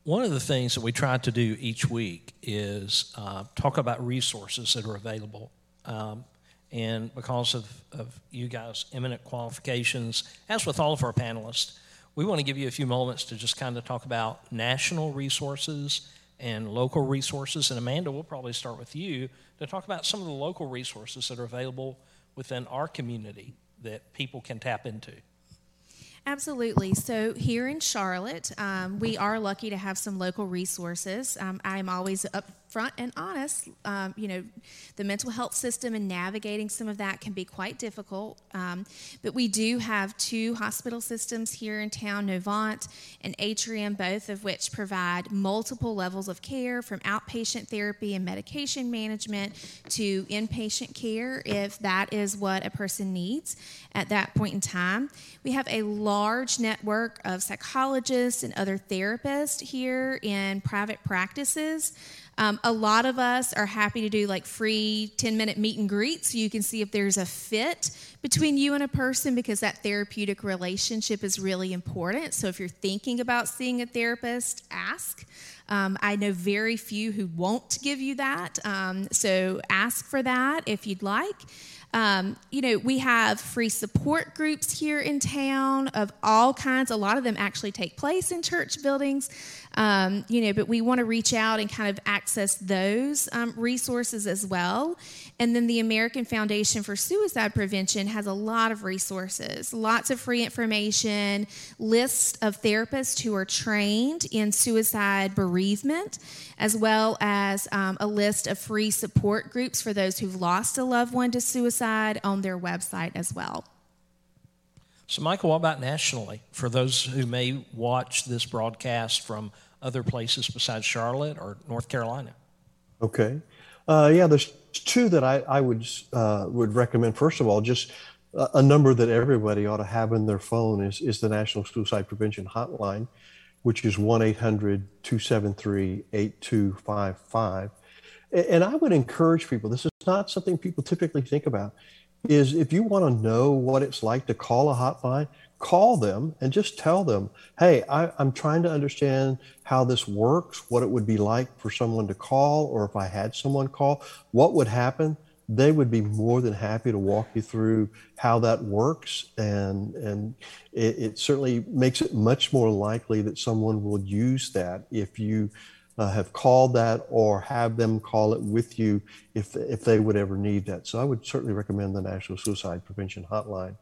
One of the things that we try to do each week is uh, talk about resources that are available. Um, and because of, of you guys' eminent qualifications, as with all of our panelists, we want to give you a few moments to just kind of talk about national resources and local resources. And Amanda, we'll probably start with you to talk about some of the local resources that are available within our community that people can tap into.
Absolutely. So here in Charlotte, um, we are lucky to have some local resources. Um, I'm always upfront and honest. Um, you know, the mental health system and navigating some of that can be quite difficult. Um, but we do have two hospital systems here in town, Novant and Atrium, both of which provide multiple levels of care from outpatient therapy and medication management to inpatient care if that is what a person needs at that point in time. We have a large network of psychologists and other therapists here in private practices. Um, a lot of us are happy to do like free 10 minute meet and greet so you can see if there's a fit between you and a person because that therapeutic relationship is really important. So if you're thinking about seeing a therapist, ask. Um, I know very few who won't give you that. Um, so ask for that if you'd like. Um, you know, we have free support groups here in town of all kinds. A lot of them actually take place in church buildings. Um, you know, but we want to reach out and kind of access those um, resources as well. And then the American Foundation for Suicide Prevention has a lot of resources, lots of free information, lists of therapists who are trained in suicide bereavement, as well as um, a list of free support groups for those who've lost a loved one to suicide on their website as well.
So, Michael, what about nationally? For those who may watch this broadcast from other places besides Charlotte or North Carolina?
Okay. Uh, yeah, there's two that I, I would, uh, would recommend. First of all, just a, number that everybody ought to have in their phone is, is the National Suicide Prevention Hotline, which is 1 800 273 8255. And I would encourage people, this is not something people typically think about is if you want to know what it's like to call a hotline, call them and just tell them, hey, I, am trying to understand how this works, what it would be like for someone to call, or if I had someone call, what would happen. They would be more than happy to walk you through how that works. And, and it, it certainly makes it much more likely that someone will use that if you uh, have called that or have them call it with you if, if they would ever need that. So I would certainly recommend the National Suicide Prevention Hotline.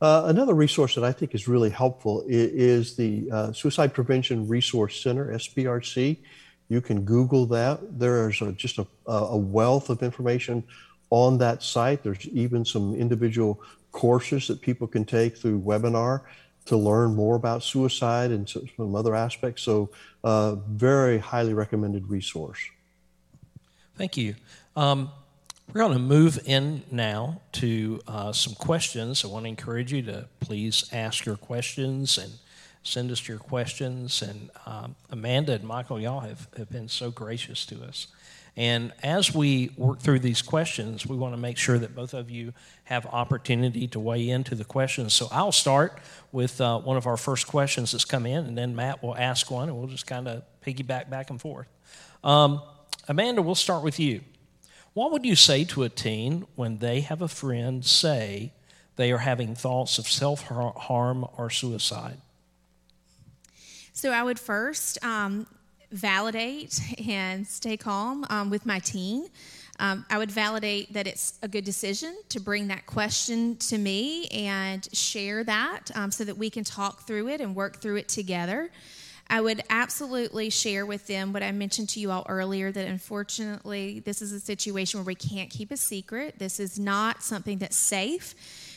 Uh, another resource that I think is really helpful is, is the uh, Suicide Prevention Resource Center, SPRC. You can Google that. There's a, just a, a wealth of information on that site. There's even some individual courses that people can take through webinar to learn more about suicide and some other aspects. So, uh, very highly recommended resource.
Thank you. Um, we're going to move in now to uh, some questions. I want to encourage you to please ask your questions and send us your questions. And um, Amanda and Michael, y'all have, have been so gracious to us. And as we work through these questions, we want to make sure that both of you have opportunity to weigh into the questions. So I'll start with uh, one of our first questions that's come in, and then Matt will ask one, and we'll just kind of piggyback back and forth. Um, Amanda, we'll start with you. What would you say to a teen when they have a friend say they are having thoughts of self harm or suicide?
So I would first um, validate and stay calm um, with my teen. Um, I would validate that it's a good decision to bring that question to me and share that um, so that we can talk through it and work through it together. I would absolutely share with them what I mentioned to you all earlier that unfortunately, this is a situation where we can't keep a secret. This is not something that's safe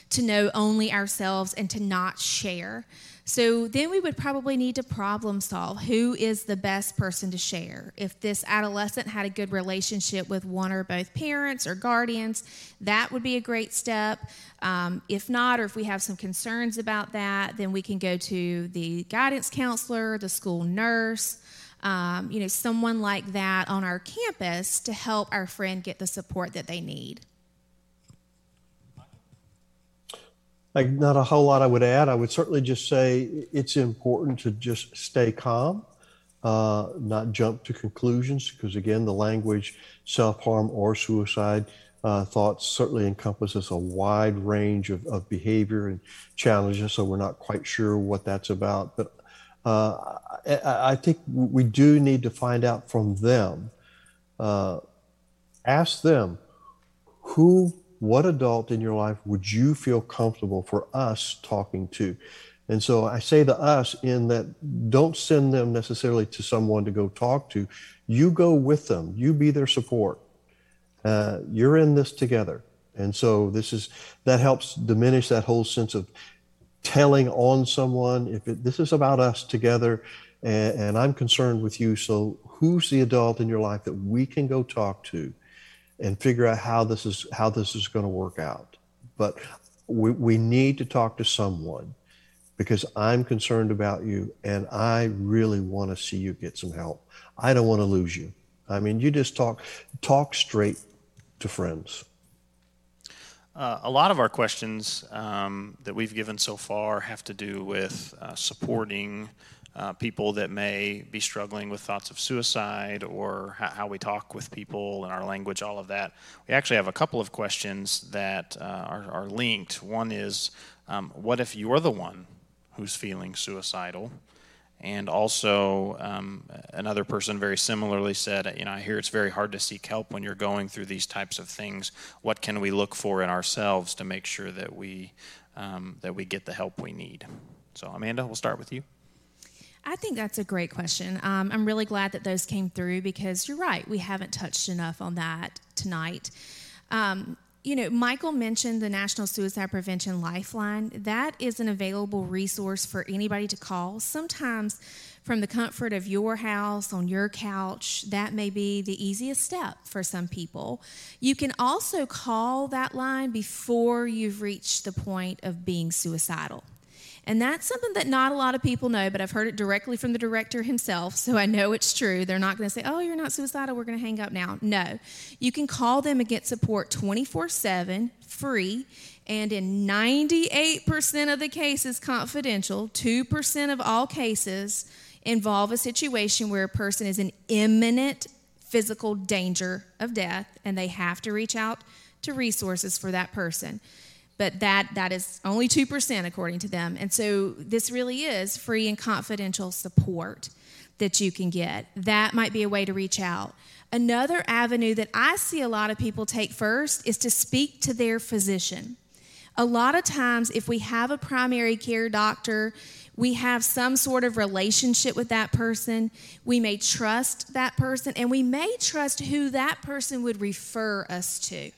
to know only ourselves and to not share. So then we would probably need to problem solve who is the best person to share. If this adolescent had a good relationship with one or both parents or guardians, that would be a great step. Um, if not, or if we have some concerns about that, then we can go to the guidance counselor, the school nurse. Um, you know, someone like that on our campus to help our friend get the support that they need.
Like, not a whole lot I would add. I would certainly just say it's important to just stay calm, uh, not jump to conclusions, because again, the language self harm or suicide uh, thoughts certainly encompasses a wide range of, of behavior and challenges, so we're not quite sure what that's about. But uh, I, I, think we do need to find out from them. Uh, ask them who what adult in your life would you feel comfortable for us talking to? And so I say to us in that don't send them necessarily to someone to go talk to. You go with them. You be their support. Uh, you're in this together. And so this is that helps diminish that whole sense of telling on someone. If it, this is about us together, and, and I'm concerned with you, so who's the adult in your life that we can go talk to? And figure out how this is how this is going to work out. But we, we need to talk to someone because I'm concerned about you and I really want to see you get some help. I don't want to lose you. I mean, you just talk talk straight to friends.
Uh, a lot of our questions um, that we've given so far have to do with uh, supporting uh, people that may be struggling with thoughts of suicide or how, how, we talk with people and our language, all of that. We actually have a couple of questions that uh, are, are, linked. One is, um, what if you're the one who's feeling suicidal? And also, um, another person very similarly said, You know, I hear it's very hard to seek help when you're going through these types of things. What can we look for in ourselves to make sure that we, um, that we get the help we need? So, Amanda, we'll start with you.
I think that's a great question. Um, I'm really glad that those came through because you're right. We haven't touched enough on that tonight. Um, you know, Michael mentioned the National Suicide Prevention Lifeline. That is an available resource for anybody to call. Sometimes, from the comfort of your house, on your couch, that may be the easiest step for some people. You can also call that line before you've reached the point of being suicidal. And that's something that not a lot of people know, but I've heard it directly from the director himself, so I know it's true. They're not going to say, oh, you're not suicidal, we're going to hang up now. No. You can call them and get support 24 7, free, and in 98% of the cases, confidential. 2% of all cases involve a situation where a person is in imminent physical danger of death, and they have to reach out to resources for that person but that that is only 2% according to them. And so this really is free and confidential support that you can get. That might be a way to reach out. Another avenue that i see a lot of people take first is to speak to their physician. A lot of times if we have a primary care doctor we have some sort of relationship with that person. We may trust that person, and we may trust who that person would refer us to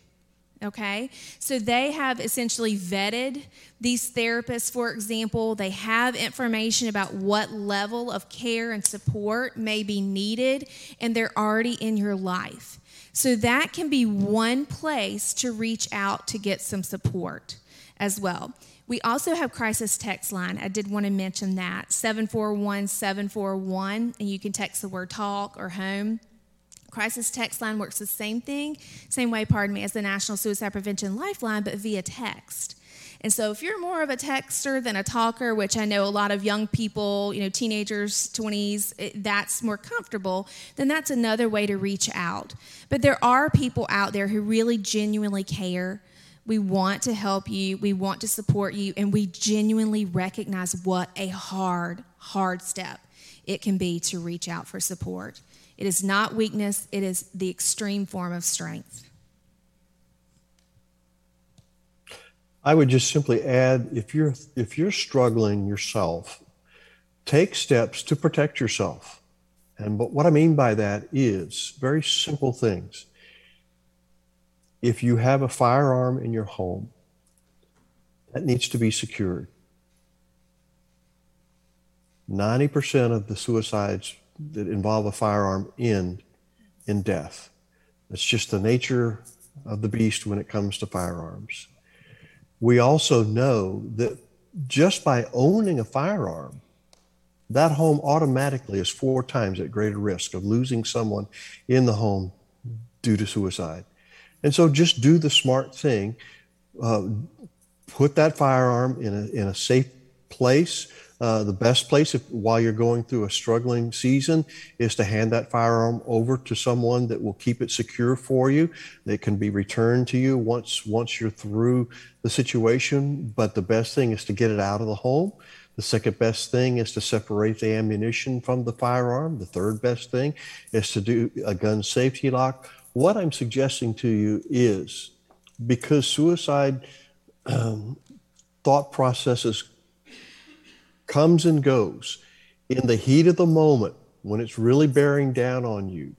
okay? So they have essentially vetted these therapists, for example. They have information about what level of care and support may be needed, and they're already in your life. So that can be one place to reach out to get some support as well. We also have crisis text line. I did want to mention that 741 741, and you can text the word talk or home. Crisis text line works the same thing, same way, pardon me, as the National Suicide Prevention Lifeline, but via text. And so, if you're more of a texter than a talker, which I know a lot of young people, you know, teenagers, 20s, it, eh, that's more comfortable, then that's another way to reach out. But there are people out there who really genuinely care. We want to help you, we want to support you, and we genuinely recognize what a hard, hard step it can be to reach out for support. It is not weakness, it is the extreme form of strength.
I would just simply add if you're if you're struggling yourself take steps to protect yourself. And but what I mean by that is very simple things. If you have a firearm in your home, that needs to be secured. 90% of the suicides that involve a firearm end in death. It's just the nature of the beast when it comes to firearms. We also know that just by owning a firearm, that home automatically is four times at greater risk of losing someone in the home due to suicide. And so just do the smart thing. Uh, put that firearm in a, in a safe place uh, the best place if, while you're going through a struggling season is to hand that firearm over to someone that will keep it secure for you. That can be returned to you once once you're through the situation. But the best thing is to get it out of the home. The second best thing is to separate the ammunition from the firearm. The third best thing is to do a gun safety lock. What I'm suggesting to you is because suicide um, thought processes comes and goes in the heat of the moment when it's really bearing down on you,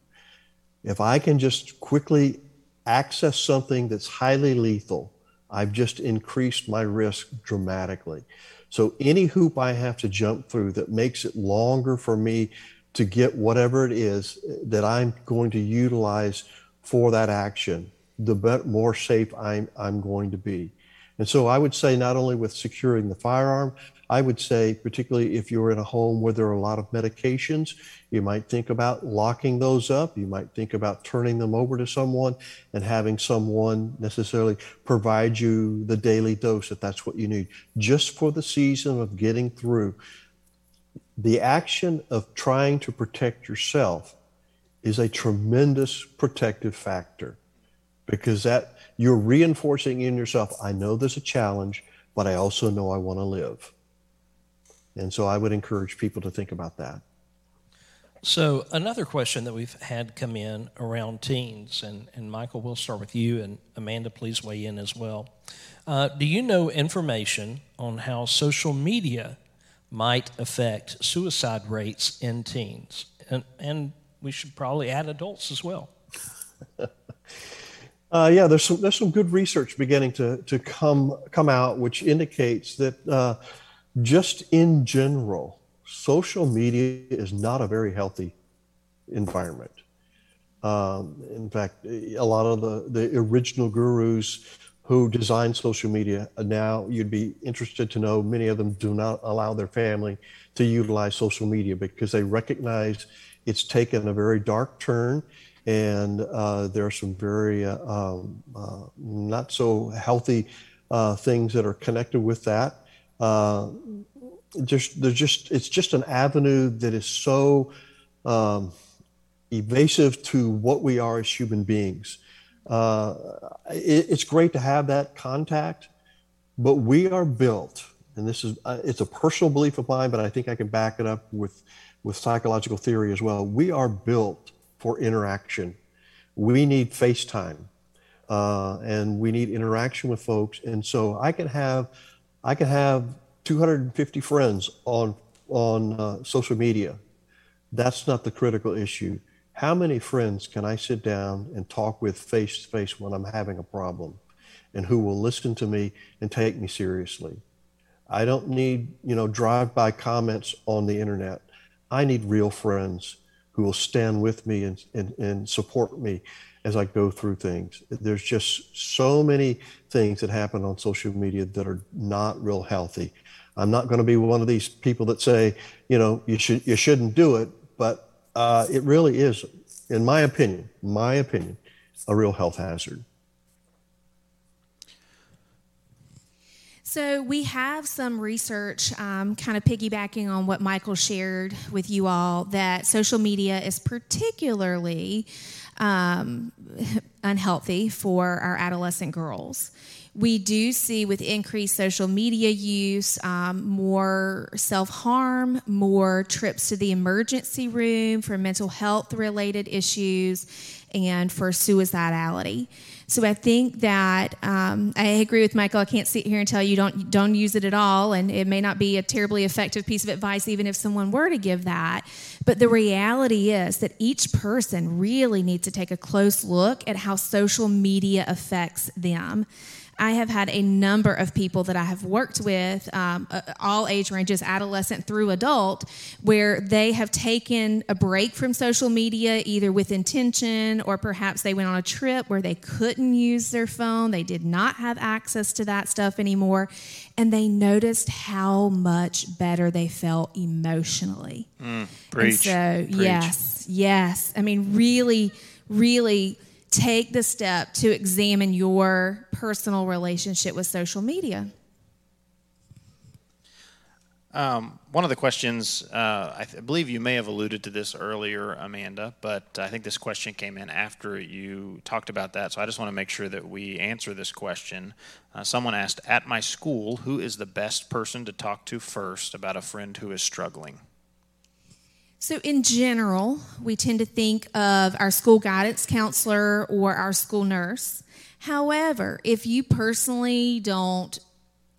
if I can just quickly access something that's highly lethal, I've just increased my risk dramatically. So any hoop I have to jump through that makes it longer for me to get whatever it is that I'm going to utilize for that action, the more safe I'm, I'm going to be. And so I would say not only with securing the firearm, I would say, particularly if you're in a home where there are a lot of medications, you might think about locking those up. You might think about turning them over to someone and having someone necessarily provide you the daily dose if that's what you need, just for the season of getting through. The action of trying to protect yourself is a tremendous protective factor because that you're reinforcing in yourself, I know there's a challenge, but I also know I want to live. And so I would encourage people to think about that.
So, another question that we've had come in around teens, and, and Michael, we'll start with you, and Amanda, please weigh in as well. Uh, do you know information on how social media might affect suicide rates in teens? And, and we should probably add adults as well.
uh, yeah, there's some, there's some good research beginning to, to come, come out, which indicates that. Uh, just in general, social media is not a very healthy environment. Um, in fact, a lot of the, the original gurus who designed social media now you'd be interested to know many of them do not allow their family to utilize social media because they recognize it's taken a very dark turn and uh, there are some very uh, um, uh, not so healthy uh, things that are connected with that uh, just there's just it's just an avenue that is so um, evasive to what we are as human beings. Uh, it, it's great to have that contact, but we are built, and this is it's a personal belief of mine, but I think I can back it up with with psychological theory as well. We are built for interaction. We need FaceTime, uh, and we need interaction with folks, and so I can have I can have 250 friends on on uh, social media. That's not the critical issue. How many friends can I sit down and talk with face to face when I'm having a problem, and who will listen to me and take me seriously? I don't need you know drive-by comments on the internet. I need real friends who will stand with me and, and, and support me as I go through things. There's just so many things that happen on social media that are not real healthy. I'm not going to be one of these people that say, you know, you should you shouldn't do it, but uh, it really is, in my opinion, my opinion, a real health hazard.
So, we have some research um, kind of piggybacking on what Michael shared with you all that social media is particularly um, unhealthy for our adolescent girls. We do see with increased social media use um, more self harm, more trips to the emergency room for mental health related issues, and for suicidality. So I think that um, I agree with Michael. I can't sit here and tell you don't don't use it at all, and it may not be a terribly effective piece of advice, even if someone were to give that. But the reality is that each person really needs to take a close look at how social media affects them. I have had a number of people that I have worked with, um, uh, all age ranges, adolescent through adult, where they have taken a break from social media either with intention or perhaps they went on a trip where they couldn't use their phone. They did not have access to that stuff anymore. And they noticed how much better they felt emotionally.
Mm, preach,
and
so,
preach. yes, yes. I mean, really, really take the step to examine your personal relationship with social media?
Um, one of the questions, uh, I, th- believe you may have alluded to this earlier, Amanda, but I think this question came in after you talked about that. So I just want to make sure that we answer this question. Uh, someone asked At my school, who is the best person to talk to first about a friend who is struggling?
So, in general, we tend to think of our school guidance counselor or our school nurse. However, if you personally don't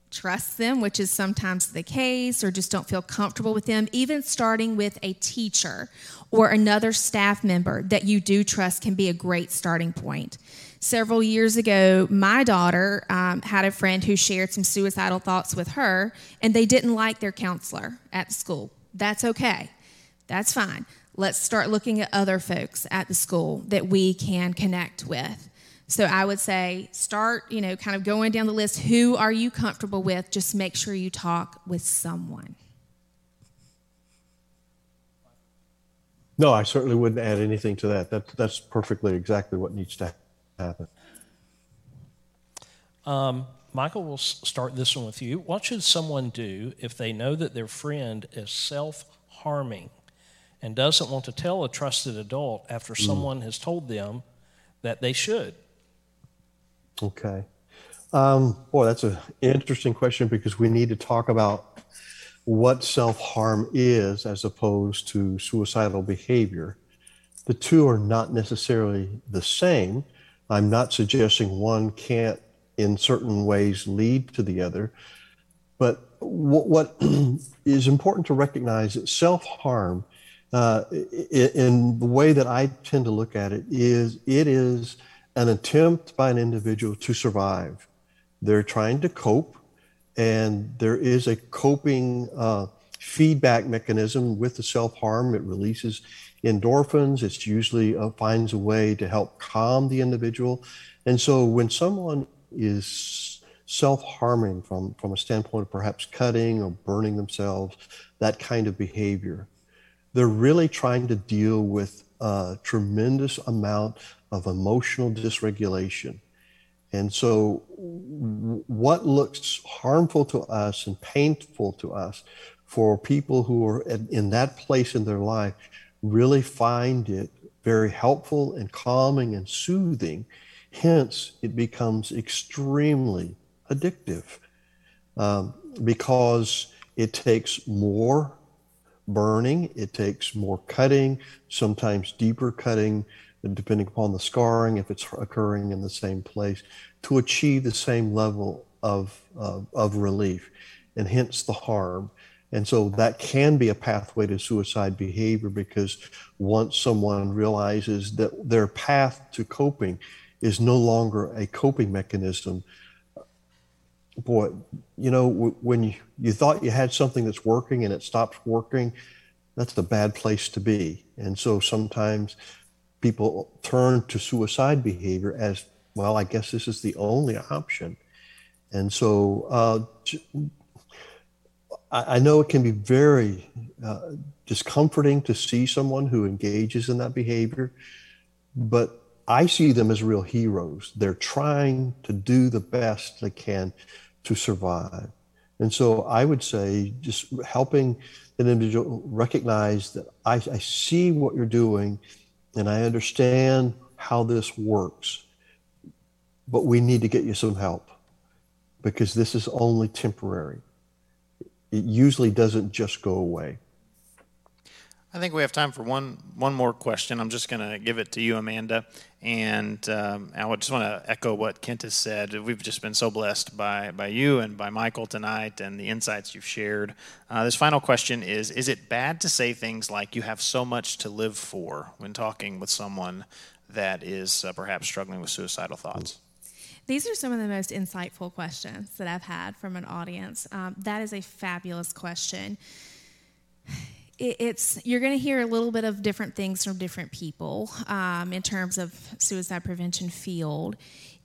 trust them, which is sometimes the case, or just don't feel comfortable with them, even starting with a teacher or another staff member that you do trust can be a great starting point. Several years ago, my daughter um, had a friend who shared some suicidal thoughts with her, and they didn't like their counselor at school. That's okay that's fine. Let's start looking at other folks at the school that we can connect with. So I would say start, you know, kind of going down the list. Who are you comfortable with? Just make sure you talk with someone.
No, I certainly wouldn't add anything to that. That that's perfectly exactly what needs to happen.
Um, Michael, we'll start this one with you. What should someone do if they know that their friend is self harming? And doesn't want to tell a trusted adult after mm. someone has told them that they should?
Okay. Um, boy, that's an interesting question because we need to talk about what self harm is as opposed to suicidal behavior. The two are not necessarily the same. I'm not suggesting one can't, in certain ways, lead to the other. But what, what is important to recognize that self harm uh, in the way that I tend to look at it is it is an attempt by an individual to survive. They're trying to cope, and there is a coping uh, feedback mechanism with the self harm. It releases endorphins. It usually uh, finds a way to help calm the individual. And so when someone is self harming from, from a standpoint of perhaps cutting or burning themselves, that kind of behavior, they're really trying to deal with a tremendous amount of emotional dysregulation. And so, what looks harmful to us and painful to us for people who are in that place in their life really find it very helpful and calming and soothing. Hence, it becomes extremely addictive um, because it takes more burning, it takes more cutting, sometimes deeper cutting, depending upon the scarring, if it's occurring in the same place, to achieve the same level of, uh, of relief, and hence the harm. And so that can be a pathway to suicide behavior because once someone realizes that their path to coping is no longer a coping mechanism, boy, you know, when you, you thought you had something that's working and it stops working, that's a bad place to be. And so sometimes people turn to suicide behavior as, well, I guess this is the only option. And so uh, I, I know it can be very uh, discomforting to see someone who engages in that behavior, but I see them as real heroes. They're trying to do the best they can to survive. And so I would say just helping an individual recognize that I, I see what you're doing and I understand how this works, but we need to get you some help because this is only temporary. It usually doesn't just go away.
I think we have time for one one more question. I'm just going to give it to you, Amanda. And um, I just want to echo what Kent has said. We've just been so blessed by, by you and by Michael tonight and the insights you've shared. Uh, this final question is Is it bad to say things like you have so much to live for when talking with someone that is uh, perhaps struggling with suicidal thoughts?
These are some of the most insightful questions that I've had from an audience. Um, that is a fabulous question it's you're going to hear a little bit of different things from different people um, in terms of suicide prevention field.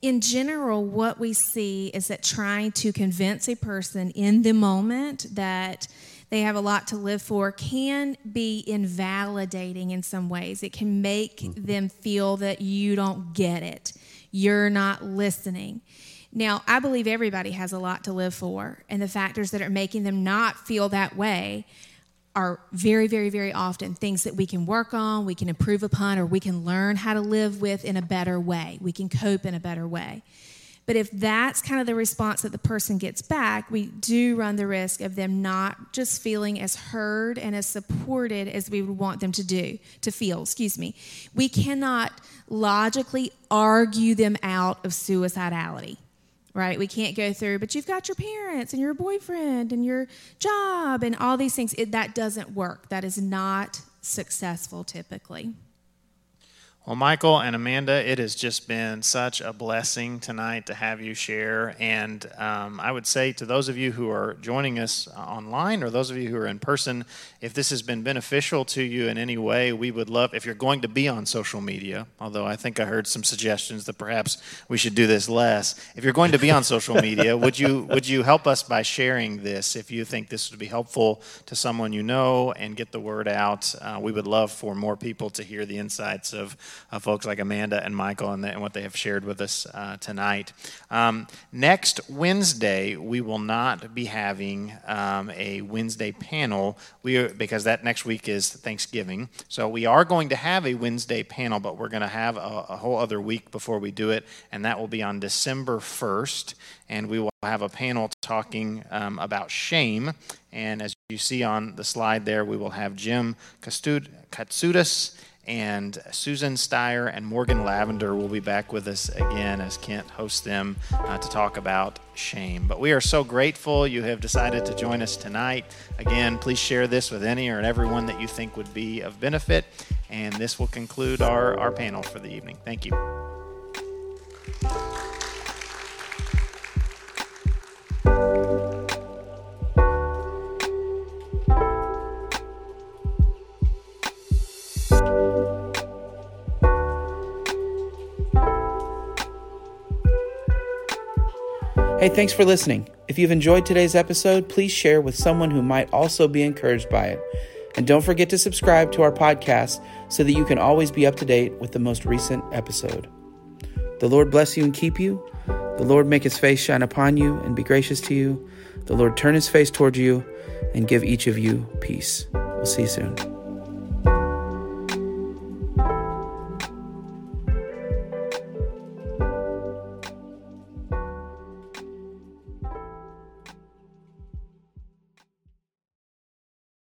In general what we see is that trying to convince a person in the moment that they have a lot to live for can be invalidating in some ways. It can make mm-hmm. them feel that you don't get it. You're not listening. Now, I believe everybody has a lot to live for, and the factors that are making them not feel that way are very, very, very often things that we can work on, we can improve upon, or we can learn how to live with in a better way. We can cope in a better way. But if that's kind of the response that the person gets back, we do run the risk of them not just feeling as heard and as supported as we would want them to do, to feel, excuse me. We cannot logically argue them out of suicidality right? We can't go through, but you've got your parents and your boyfriend and your job and all these things. It, that doesn't work. That is not successful typically.
Well, Michael and Amanda, it has just been such a blessing tonight to have you share. And um, I would say to those of you who are joining us online or those of you who are in person, if this has been beneficial to you in any way, we would love, if you're going to be on social media, although I think I heard some suggestions that perhaps we should do this less. If you're going to be on social media, would you, would you help us by sharing this if you think this would be helpful to someone you know and get the word out? Uh, we would love for more people to hear the insights of uh, folks like Amanda and Michael and, the, and, what they have shared with us uh, tonight. Um, next Wednesday, we will not be having um, a Wednesday panel we are, because that next week is Thanksgiving. So we are going to have a Wednesday panel, but we're going to have a, a whole other week before we do it, and that will be on December 1st. And we will have a panel talking um, about shame. And as you see on the slide there, we will have Jim Katsoudas and Susan Steyer and Morgan Lavender will be back with us again as Kent hosts them uh, to talk about shame. But we are so grateful you have decided to join us tonight. Again, please share this with any or everyone that you think would be of benefit. And this will conclude our, our panel for the evening. Thank you.
Hey, thanks for listening. If you've enjoyed today's episode, please share with someone who might also be encouraged by it. And don't forget to subscribe to our podcast so that you can always be up to date with the most recent episode. The Lord bless you and keep you. The Lord make his face shine upon you and be gracious to you. The Lord turn his face toward you and give each of you peace. We'll see you soon.